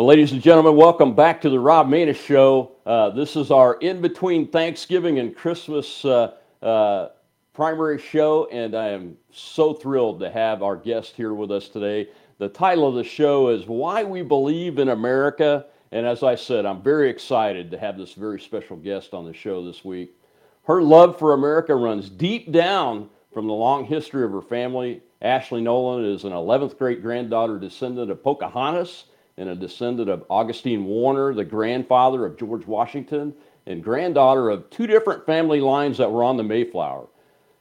Well, ladies and gentlemen, welcome back to the Rob Maness Show. Uh, this is our in between Thanksgiving and Christmas uh, uh, primary show, and I am so thrilled to have our guest here with us today. The title of the show is Why We Believe in America. And as I said, I'm very excited to have this very special guest on the show this week. Her love for America runs deep down from the long history of her family. Ashlee Noland is an 11th great granddaughter descendant of Pocahontas and a descendant of Augustine Warner, the grandfather of George Washington, and granddaughter of two different family lines that were on the Mayflower.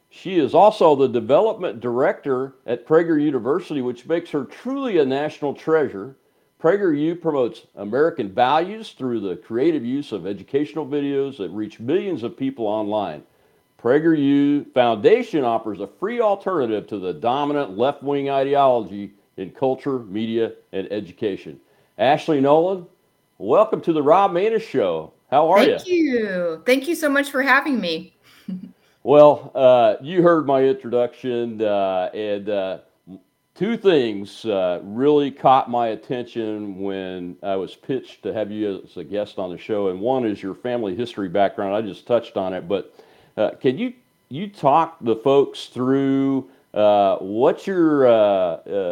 She is also the development director at Prager University, which makes her truly a national treasure. PragerU promotes American values through the creative use of educational videos that reach millions of people online. PragerU Foundation offers a free alternative to the dominant left wing ideology in culture, media, and education. Ashlee Noland, welcome to the Rob Maness Show. How are you? Thank you. Thank you so much for having me. Well, uh, you heard my introduction, uh, and uh, two things uh, really caught my attention when I was pitched to have you as a guest on the show. And one is your family history background. I just touched on it, but uh, can you you talk the folks through uh, what your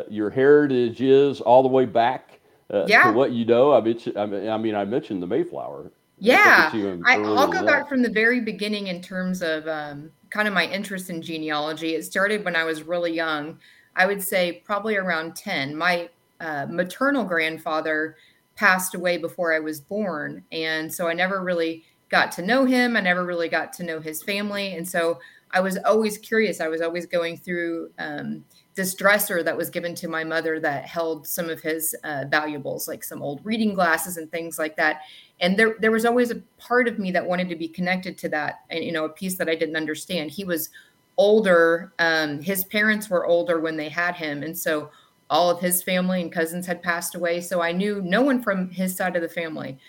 your heritage is all the way back yeah. to what you know? I mean, I mean, I mentioned the Mayflower. Yeah, I, will go back from the very beginning in terms of um, kind of my interest in genealogy. It started when I was really young. I would say probably around 10. My uh, maternal grandfather passed away before I was born. And so I never really got to know him. I never really got to know his family. And so I was always curious. I was always going through um, this dresser that was given to my mother that held some of his uh, valuables, like some old reading glasses and things like that. And there there was always a part of me that wanted to be connected to that and you know a piece that i didn't understand. He was older um, his parents were older when they had him and so all of his family and cousins had passed away so i knew no one from his side of the family.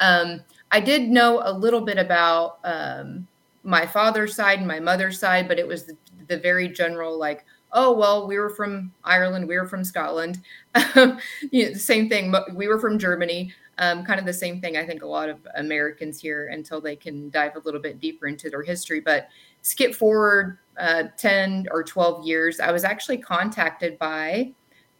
Um, i did know a little bit about um, my father's side and my mother's side but it was the, the very general like oh well we were from ireland we were from scotland you know, the same thing we were from germany um, kind of the same thing, I think a lot of Americans here until they can dive a little bit deeper into their history. But skip forward uh, 10 or 12 years, I was actually contacted by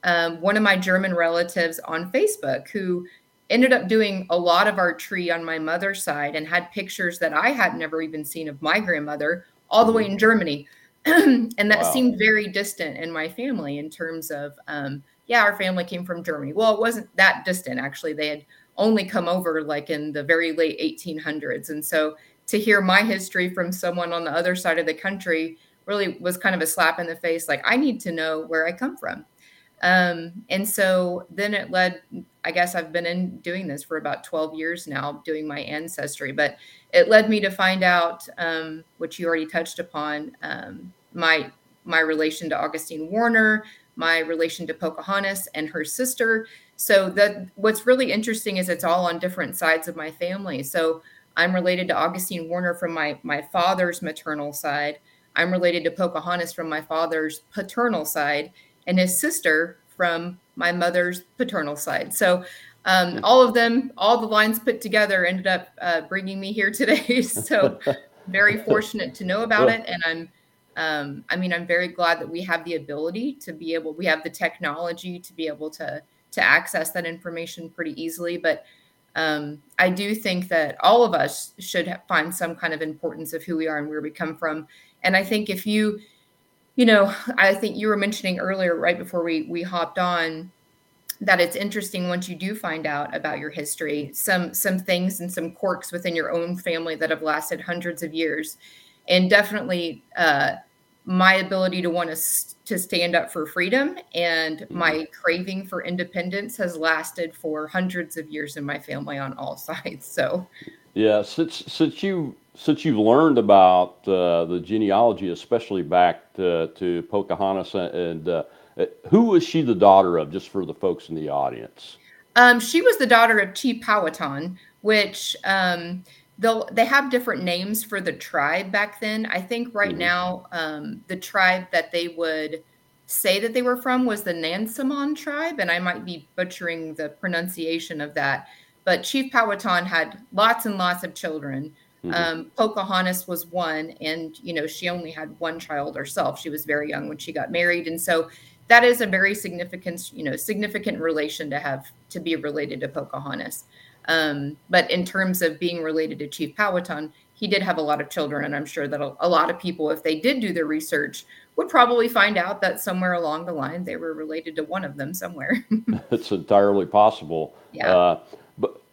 um, one of my German relatives on Facebook who ended up doing a lot of our tree on my mother's side and had pictures that I had never even seen of my grandmother all the way in Germany. and that wow. seemed very distant in my family in terms of, um, yeah, our family came from Germany. Well, it wasn't that distant, actually. They had only come over like in the very late 1800s. And so to hear my history from someone on the other side of the country really was kind of a slap in the face. Like, I need to know where I come from. Um, and so then it led, I guess I've been in doing this for about 12 years now, doing my ancestry, but it led me to find out, um, which you already touched upon, um, my my relation to Augustine Warner, my relation to Pocahontas and her sister, so that what's really interesting is it's all on different sides of my family. So I'm related to Augustine Warner from my my father's maternal side. I'm related to Pocahontas from my father's paternal side, and his sister from my mother's paternal side. So um, all of them, all the lines put together, ended up uh, bringing me here today. so very fortunate to know about it, and I'm. Um, I mean, I'm very glad that we have the ability to be able, we have the technology to be able to to access that information pretty easily. But um, I do think that all of us should find some kind of importance of who we are and where we come from. And I think if you, you know, I think you were mentioning earlier, right before we we hopped on, that it's interesting once you do find out about your history, some some things and some quirks within your own family that have lasted hundreds of years, and definitely. Uh, my ability to want to to stand up for freedom and mm-hmm. my craving for independence has lasted for hundreds of years in my family on all sides so yeah since since you since you've learned about uh, the genealogy especially back to, to pocahontas and uh, who was she the daughter of just for the folks in the audience um, she was the daughter of chief powhatan which um, they'll they have different names for the tribe back then. I think right mm-hmm. now um, the tribe that they would say that they were from was the Nansemond tribe, and I might be butchering the pronunciation of that. But Chief Powhatan had lots and lots of children. Mm-hmm. Um, Pocahontas was one, and you know she only had one child herself. She was very young when she got married, and so that is a very significant, you know, significant relation to have to be related to Pocahontas. Um, but in terms of being related to Chief Powhatan, he did have a lot of children, and I'm sure that a, a lot of people, if they did do their research, would probably find out that somewhere along the line they were related to one of them somewhere. it's entirely possible. Yeah. Uh,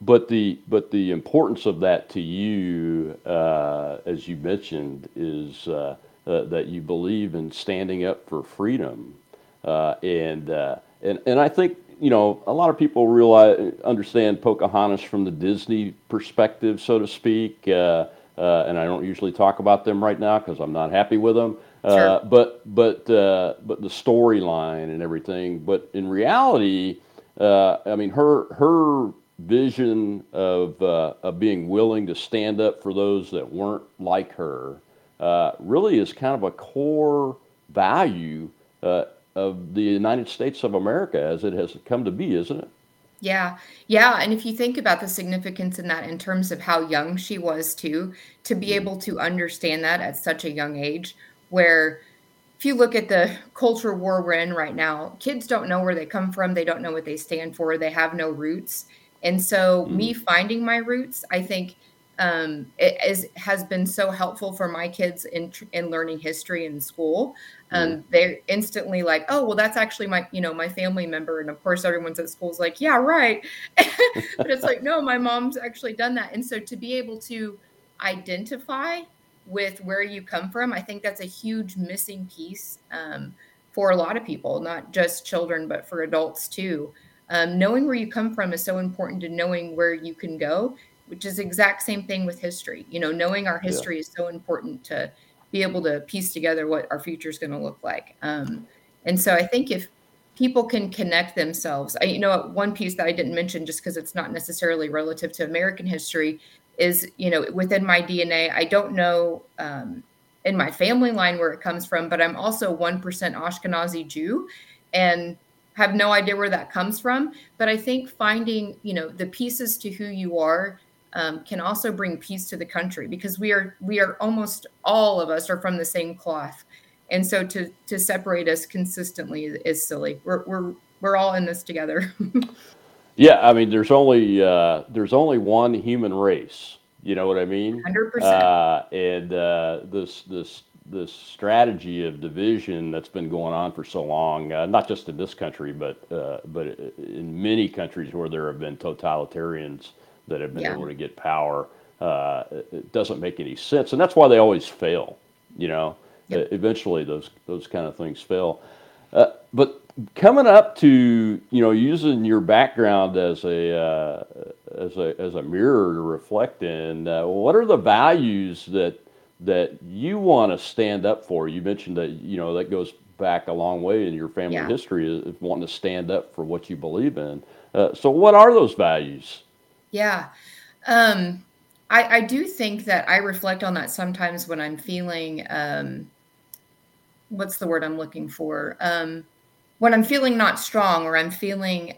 but the but the importance of that to you, uh, as you mentioned, is uh, uh that you believe in standing up for freedom, uh, and uh, and and I think you know a lot of people realize understand Pocahontas from the Disney perspective, so to speak. and I don't usually talk about them right now because I'm not happy with them. Sure. Uh, but but uh, but the storyline and everything. But in reality, uh, I mean, her her vision of uh, of being willing to stand up for those that weren't like her uh, really is kind of a core value of the United States of America as it has come to be, isn't it? Yeah. Yeah. And if you think about the significance in that in terms of how young she was, too, to be mm-hmm. able to understand that at such a young age where if you look at the culture war we're in right now, kids don't know where they come from. They don't know what they stand for. They have no roots. And so, mm. me finding my roots, I think, um, it is, has been so helpful for my kids in in learning history in school. Um, mm. They're instantly like, "Oh, well, that's actually my you know my family member," and of course, everyone's at school's like, "Yeah, right," but it's like, no, my mom's actually done that. And so, to be able to identify with where you come from, I think that's a huge missing piece um, for a lot of people, not just children, but for adults too. Um, knowing where you come from is so important to knowing where you can go, which is exact same thing with history. You know, knowing our history yeah. is so important to be able to piece together what our future is going to look like. Um, and so I think if people can connect themselves, I, you know, one piece that I didn't mention just because it's not necessarily relative to American history is you know within my dna i don't know um, in my family line where it comes from but i'm also 1% ashkenazi jew and have no idea where that comes from but i think finding you know the pieces to who you are um, can also bring peace to the country because we are we are almost all of us are from the same cloth and so to to separate us consistently is, is silly we're, we're we're all in this together Yeah, I mean, there's only uh, there's only one human race. You know what I mean? Hundred percent. Uh, and uh, this this this strategy of division that's been going on for so long, uh, not just in this country, but uh, but in many countries where there have been totalitarians that have been yeah. able to get power, uh, it doesn't make any sense, and that's why they always fail. You know, yep. eventually those those kind of things fail. but coming up to you know using your background as a uh, as a as a mirror to reflect in uh, what are the values that that you want to stand up for. You mentioned that you know that goes back a long way in your family yeah. history of wanting to stand up for what you believe in. Uh, so what are those values? Yeah. Um, I, I do think that i reflect on that sometimes when i'm feeling um, what's the word i'm looking for? Um, when I'm feeling not strong or I'm feeling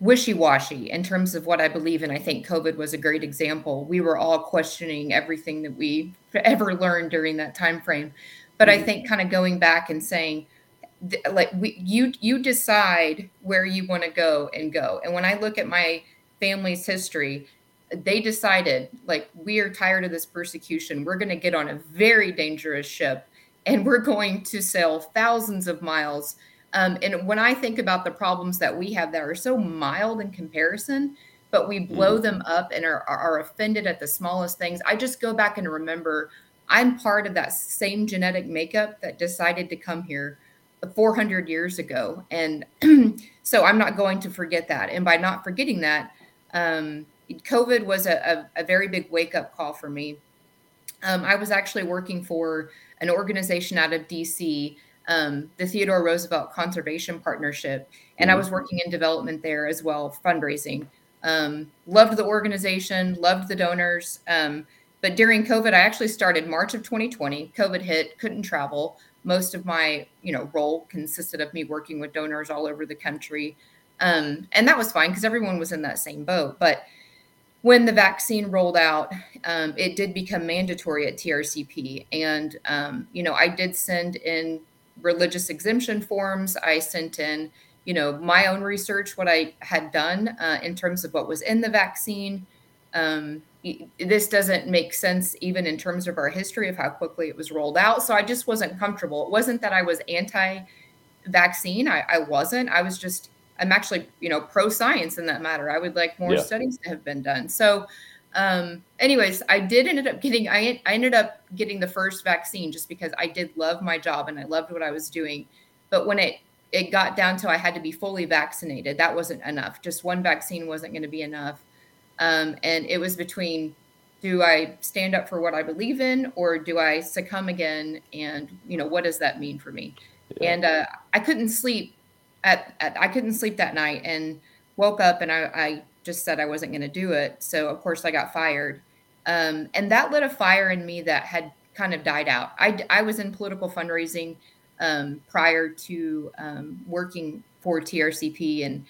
um, wishy-washy in terms of what I believe in, I think COVID was a great example. We were all questioning everything that we ever learned during that time frame. But I mm-hmm. think kind of going back and saying, like we, you you decide where you want to go and go. And when I look at my family's history, they decided like we are tired of this persecution. We're going to get on a very dangerous ship and we're going to sail thousands of miles. Um, and when I think about the problems that we have that are so mild in comparison, but we blow mm-hmm. them up and are, are offended at the smallest things, I just go back and remember I'm part of that same genetic makeup that decided to come here 400 years ago. And so I'm not going to forget that. And by not forgetting that, um, COVID was a, a, a very big wake up call for me. Um, I was actually working for an organization out of DC, um, the Theodore Roosevelt Conservation Partnership, and mm-hmm. I was working in development there as well, fundraising. Um, loved the organization, loved the donors. Um, but during COVID, I actually started March of 2020. COVID hit, couldn't travel. most of my you know role consisted of me working with donors all over the country um, and that was fine because everyone was in that same boat but when the vaccine rolled out um, it did become mandatory at trcp and um, you know i did send in religious exemption forms i sent in you know my own research what i had done uh, in terms of what was in the vaccine um, this doesn't make sense even in terms of our history of how quickly it was rolled out. So I just wasn't comfortable. It wasn't that I was anti-vaccine. I, I wasn't. I was just I'm actually you know pro science in that matter. I would like more yeah. studies to have been done. So um, anyways, I did ended up getting I, I ended up getting the first vaccine just because I did love my job and I loved what I was doing. But when it it got down to I had to be fully vaccinated, that wasn't enough. Just one vaccine wasn't going to be enough. Um, and it was between do I stand up for what I believe in or do I succumb again? And, you know, what does that mean for me? Yeah. And uh, I couldn't sleep at, at, I couldn't sleep that night and woke up and I, I just said I wasn't going to do it. So, of course, I got fired. Um, and that lit a fire in me that had kind of died out. I, I was in political fundraising um, prior to um, working for TRCP and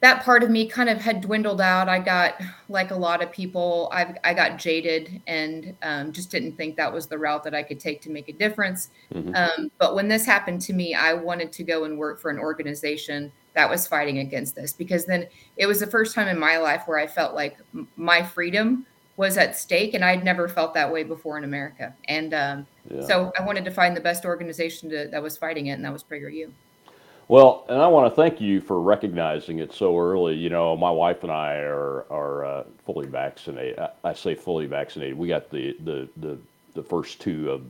that part of me kind of had dwindled out. I got, like a lot of people, I, I got jaded and um, just didn't think that was the route that I could take to make a difference. Mm-hmm. Um, but when this happened to me, I wanted to go and work for an organization that was fighting against this because then it was the first time in my life where I felt like my freedom was at stake, and I'd never felt that way before in America. And um, yeah. so I wanted to find the best organization to, that was fighting it, and that was PragerU. Well, and I want to thank you for recognizing it so early. You know, my wife and I are are uh, fully vaccinated. I, I, say fully vaccinated. We got the the the, the first two of,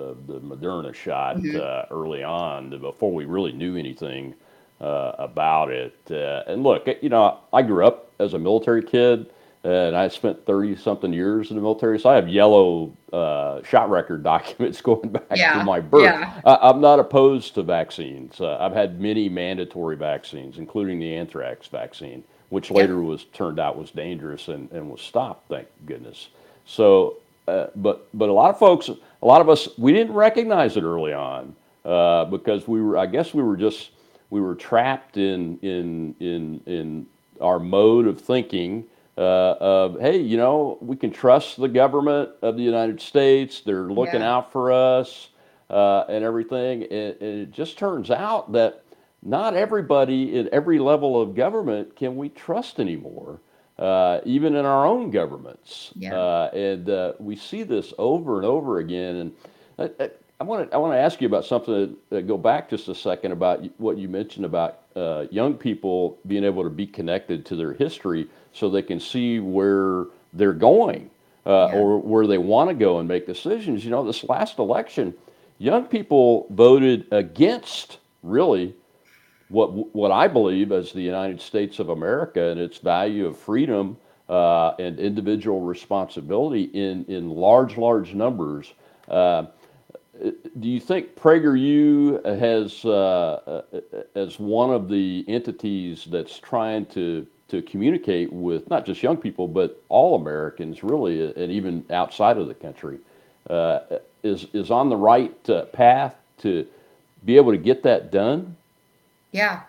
of the Moderna shot mm-hmm. uh, early on before we really knew anything uh, about it. Uh, and look, you know, I grew up as a military kid and I spent 30 something years in the military. So I have yellow uh, shot record documents going back yeah, to my birth. Yeah. I, am not opposed to vaccines. Uh, I've had many mandatory vaccines, including the anthrax vaccine, which later yeah. was turned out was dangerous and, and was stopped, thank goodness. So, uh, but but a lot of folks, a lot of us, we didn't recognize it early on uh, because we were, I guess, we were just we were trapped in in in in our mode of thinking uh, of hey, you know, we can trust the government of the United States. They're looking yeah. out for us uh, and everything. And, and, it just turns out that not everybody at every level of government can we trust anymore, uh, even in our own governments. Yeah. Uh, and uh, we see this over and over again. And I, want to I want to ask you about something. That, go back just a second about what you mentioned about uh, young people being able to be connected to their history so they can see where they're going uh, yeah. or where they want to go and make decisions. You know, this last election, young people voted against really what what I believe as the United States of America and its value of freedom uh, and individual responsibility in in large large numbers. Uh, do you think PragerU has, uh, uh, as one of the entities that's trying to to communicate with not just young people but all Americans, really, and even outside of the country, uh, is is on the right uh, path to be able to get that done? Yeah,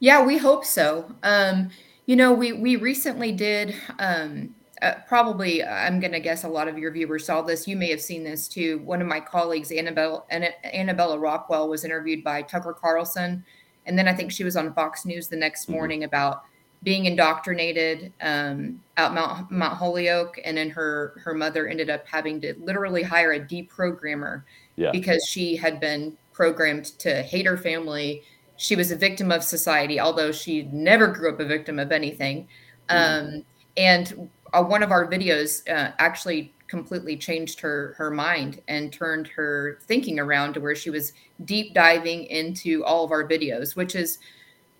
yeah, we hope so. Um, you know, we we recently did. Um, uh, probably, I'm going to guess a lot of your viewers saw this. You may have seen this too. One of my colleagues, Annabelle Annabella Rockwell, was interviewed by Tucker Carlson, and then I think she was on Fox News the next mm-hmm. morning about being indoctrinated um, out Mount Mount Holyoke, and then her her mother ended up having to literally hire a deprogrammer yeah. because she had been programmed to hate her family. She was a victim of society, although she never grew up a victim of anything. Mm-hmm. Um, and uh, one of our videos uh, actually completely changed her her mind and turned her thinking around to where she was deep diving into all of our videos, which is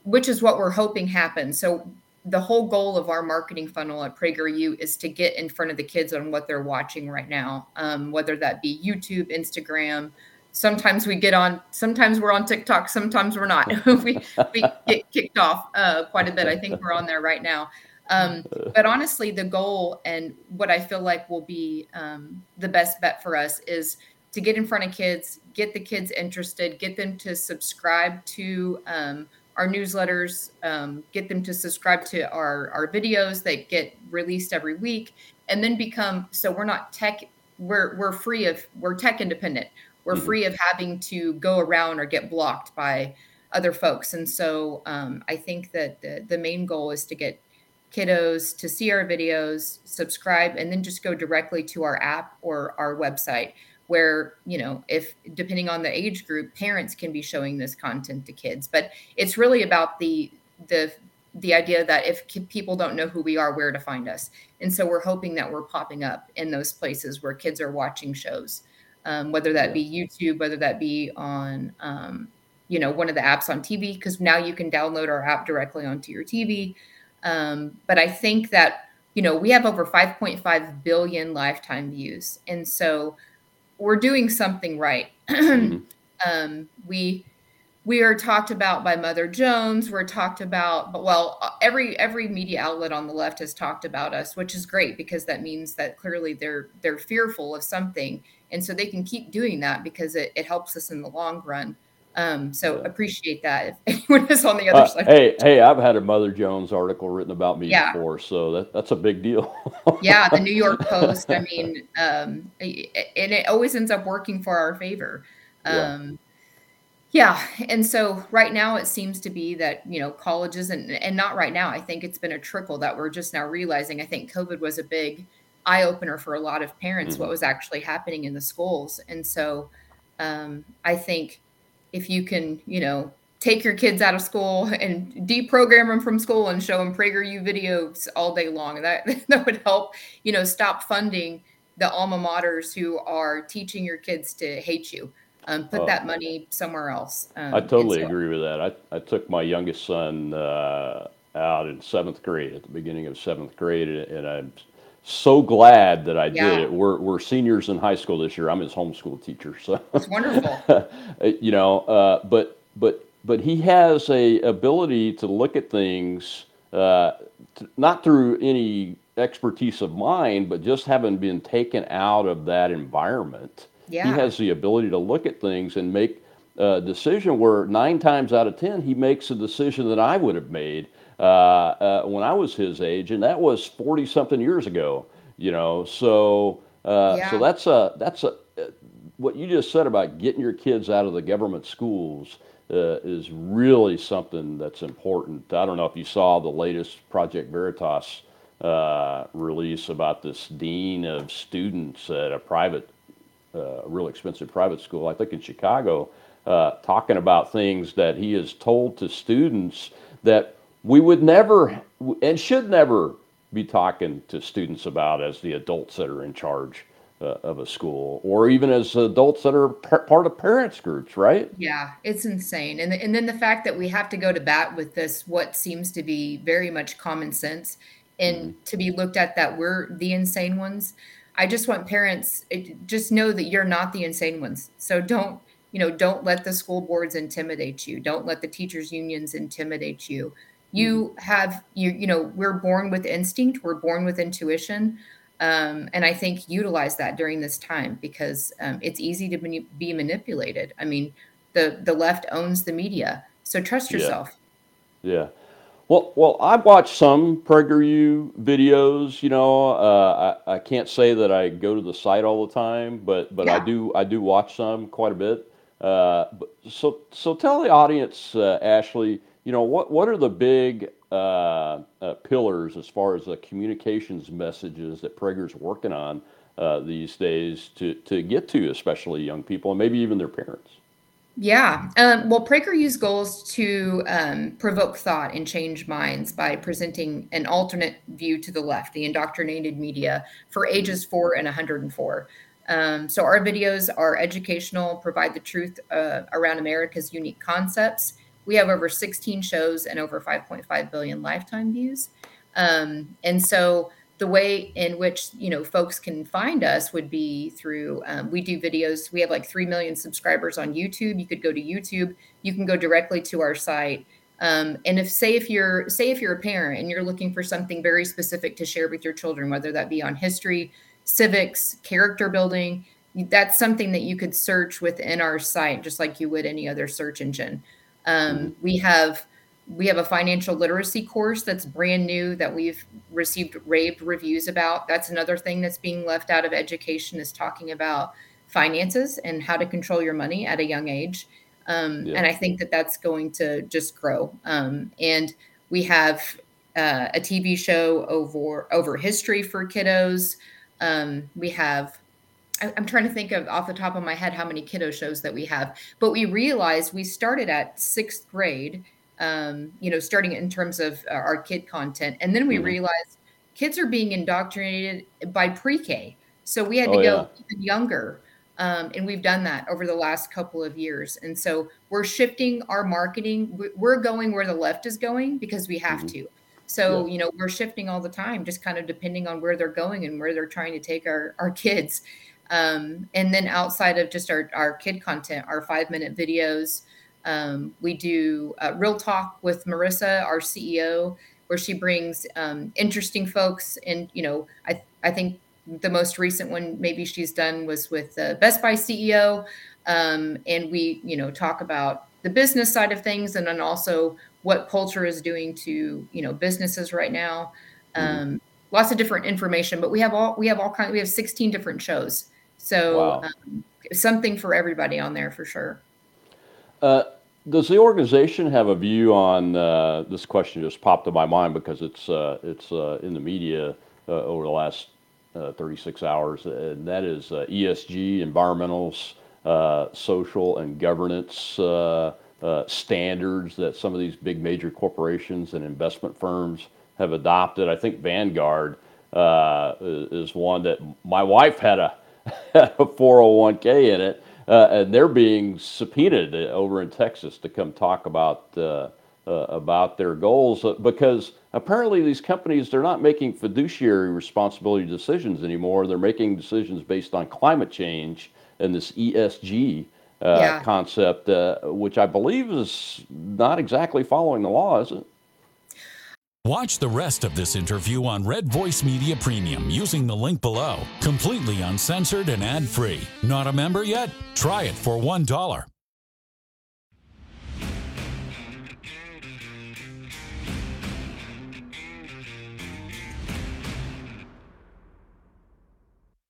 which is what we're hoping happens. So the whole goal of our marketing funnel at PragerU is to get in front of the kids on what they're watching right now, um, whether that be YouTube, Instagram. Sometimes we get on. Sometimes we're on TikTok. Sometimes we're not. we we get kicked off uh, quite a bit. I think we're on there right now. Um, but honestly, the goal and what I feel like will be um, the best bet for us is to get in front of kids, get the kids interested, get them to subscribe to um, our newsletters, um, get them to subscribe to our, our videos that get released every week, and then become so we're not tech, we're, we're free of, we're tech independent. We're mm-hmm. free of having to go around or get blocked by other folks. And so um, I think that the, the main goal is to get kiddos to see our videos, subscribe, and then just go directly to our app or our website where you know if depending on the age group parents can be showing this content to kids. But it's really about the the the idea that if people don't know who we are where to find us. And so we're hoping that we're popping up in those places where kids are watching shows um, whether that be youtube whether that be on um, you know one of the apps on tv because now you can download our app directly onto your tv um, but I think that, you know, we have over 5.5 billion lifetime views. And so we're doing something right. mm-hmm. um, we, we are talked about by Mother Jones. We're talked about, but well, every every media outlet on the left has talked about us, which is great because that means that clearly they're they're fearful of something, and so they can keep doing that because it, it helps us in the long run. Um, so appreciate that if anyone is on the other uh, side. Hey, hey, I've had a Mother Jones article written about me yeah. before, so that, that's a big deal. yeah, the New York Post. I mean, um, and it always ends up working for our favor. Um, yeah. yeah, and so right now it seems to be that you know colleges and and not right now. I think it's been a trickle that we're just now realizing. I think COVID was a big eye opener for a lot of parents mm-hmm. what was actually happening in the schools, and so um, I think if you can, you know, take your kids out of school and deprogram them from school and show them PragerU videos all day long. That that would help, you know, stop funding the alma maters who are teaching your kids to hate you. Um, put that money somewhere else. Um, I totally agree with that. I, I took my youngest son uh, out in seventh grade at the beginning of seventh grade, and I'm so glad that I yeah. did it. We're we're seniors in high school this year. I'm his homeschool teacher, so it's wonderful. you know, uh, but but but he has a ability to look at things uh, t- not through any expertise of mine, but just having been taken out of that environment. Yeah. He has the ability to look at things and make a decision where nine times out of ten he makes a decision that I would have made uh, uh, when I was his age, and that was forty something years ago. You know, so uh, yeah. so that's a that's a what you just said about getting your kids out of the government schools uh, is really something that's important. I don't know if you saw the latest Project Veritas uh, release about this dean of students at a private, uh, real expensive private school, I think in Chicago, talking about things that he has told to students that we would never and should never be talking to students about as the adults that are in charge uh, of a school or even as adults that are part of parents groups right? Yeah it's insane. And, and then the fact that we have to go to bat with this what seems to be very much common sense and mm-hmm. to be looked at that we're the insane ones. I just want parents just know that you're not the insane ones. So don't you know don't let the school boards intimidate you. Don't let the teachers unions intimidate you you mm-hmm. have you you know we're born with instinct we're born with intuition um, and i think utilize that during this time because um, it's easy to be manipulated i mean the the left owns the media so trust yourself yeah, yeah. well well i watch some prageru videos you know uh, I, I can't say that i go to the site all the time but but yeah. i do i do watch some quite a bit uh, but, so so tell the audience uh, Ashlee you know, what what are the big uh, uh, pillars as far as the communications messages that Prager's working on uh, these days to to get to, especially young people and maybe even their parents? Yeah. Um, well, used goals to um, provoke thought and change minds by presenting an alternate view to the left, the indoctrinated media, for ages four and 104. Um, so our videos are educational, provide the truth uh, around America's unique concepts, we have over 16 shows and over 5.5 billion lifetime views. Um, and so the way in which you know folks can find us would be through um, we do videos we have like 3 million subscribers on youtube you could go to youtube you can go directly to our site um, and if say if you're say if you're a parent and you're looking for something very specific to share with your children whether that be on history civics character building that's something that you could search within our site, just like you would any other search engine. Um. We have we have a financial literacy course that's brand new that we've received rave reviews about. That's another thing that's being left out of education is talking about finances and how to control your money at a young age. Um, yeah. And I think that that's going to just grow. Um, and we have uh, a TV show over over history for kiddos. Um, we have I, am trying to think of off the top of my head how many kiddo shows that we have, but we realized we started at sixth grade. Um, you know, starting in terms of our kid content, and then we mm-hmm. realized kids are being indoctrinated by pre-K. So we had to oh, go yeah. even younger. Um, and we've done that over the last couple of years. And so we're shifting our marketing. We're going where the left is going because we have mm-hmm. to. So, yeah. you know, we're shifting all the time, just kind of depending on where they're going and where they're trying to take our, our kids. Um, and then outside of just our, our kid content, our five minute videos, um, we do uh, Real Talk with Marissa, our CEO, where she brings um, interesting folks. And, you know, I, I think the most recent one maybe she's done was with the Best Buy CEO. Um, and we, you know, talk about the business side of things and then also what culture is doing to you know businesses right now. Mm-hmm. Um, lots of different information, but we have all we have all kind. We have 16 different shows, so wow. um, something for everybody on there for sure. Uh, does the organization have a view on uh, this question? Just popped to my mind because it's uh, it's uh, in the media uh, over the last uh, 36 hours, and that is ESG, environmentals, social, and governance uh, standards that some of these big major corporations and investment firms have adopted. I think Vanguard uh, is one that my wife had a, a 401k in it, uh, and they're being subpoenaed over in Texas to come talk about uh, uh, about their goals because apparently these companies they're not making fiduciary responsibility decisions anymore. They're making decisions based on climate change and this ESG uh, yeah. concept, uh, which I believe is not exactly following the law, is it? Watch the rest of this interview on Red Voice Media Premium using the link below. Completely uncensored and ad free. Not a member yet? Try it for $1.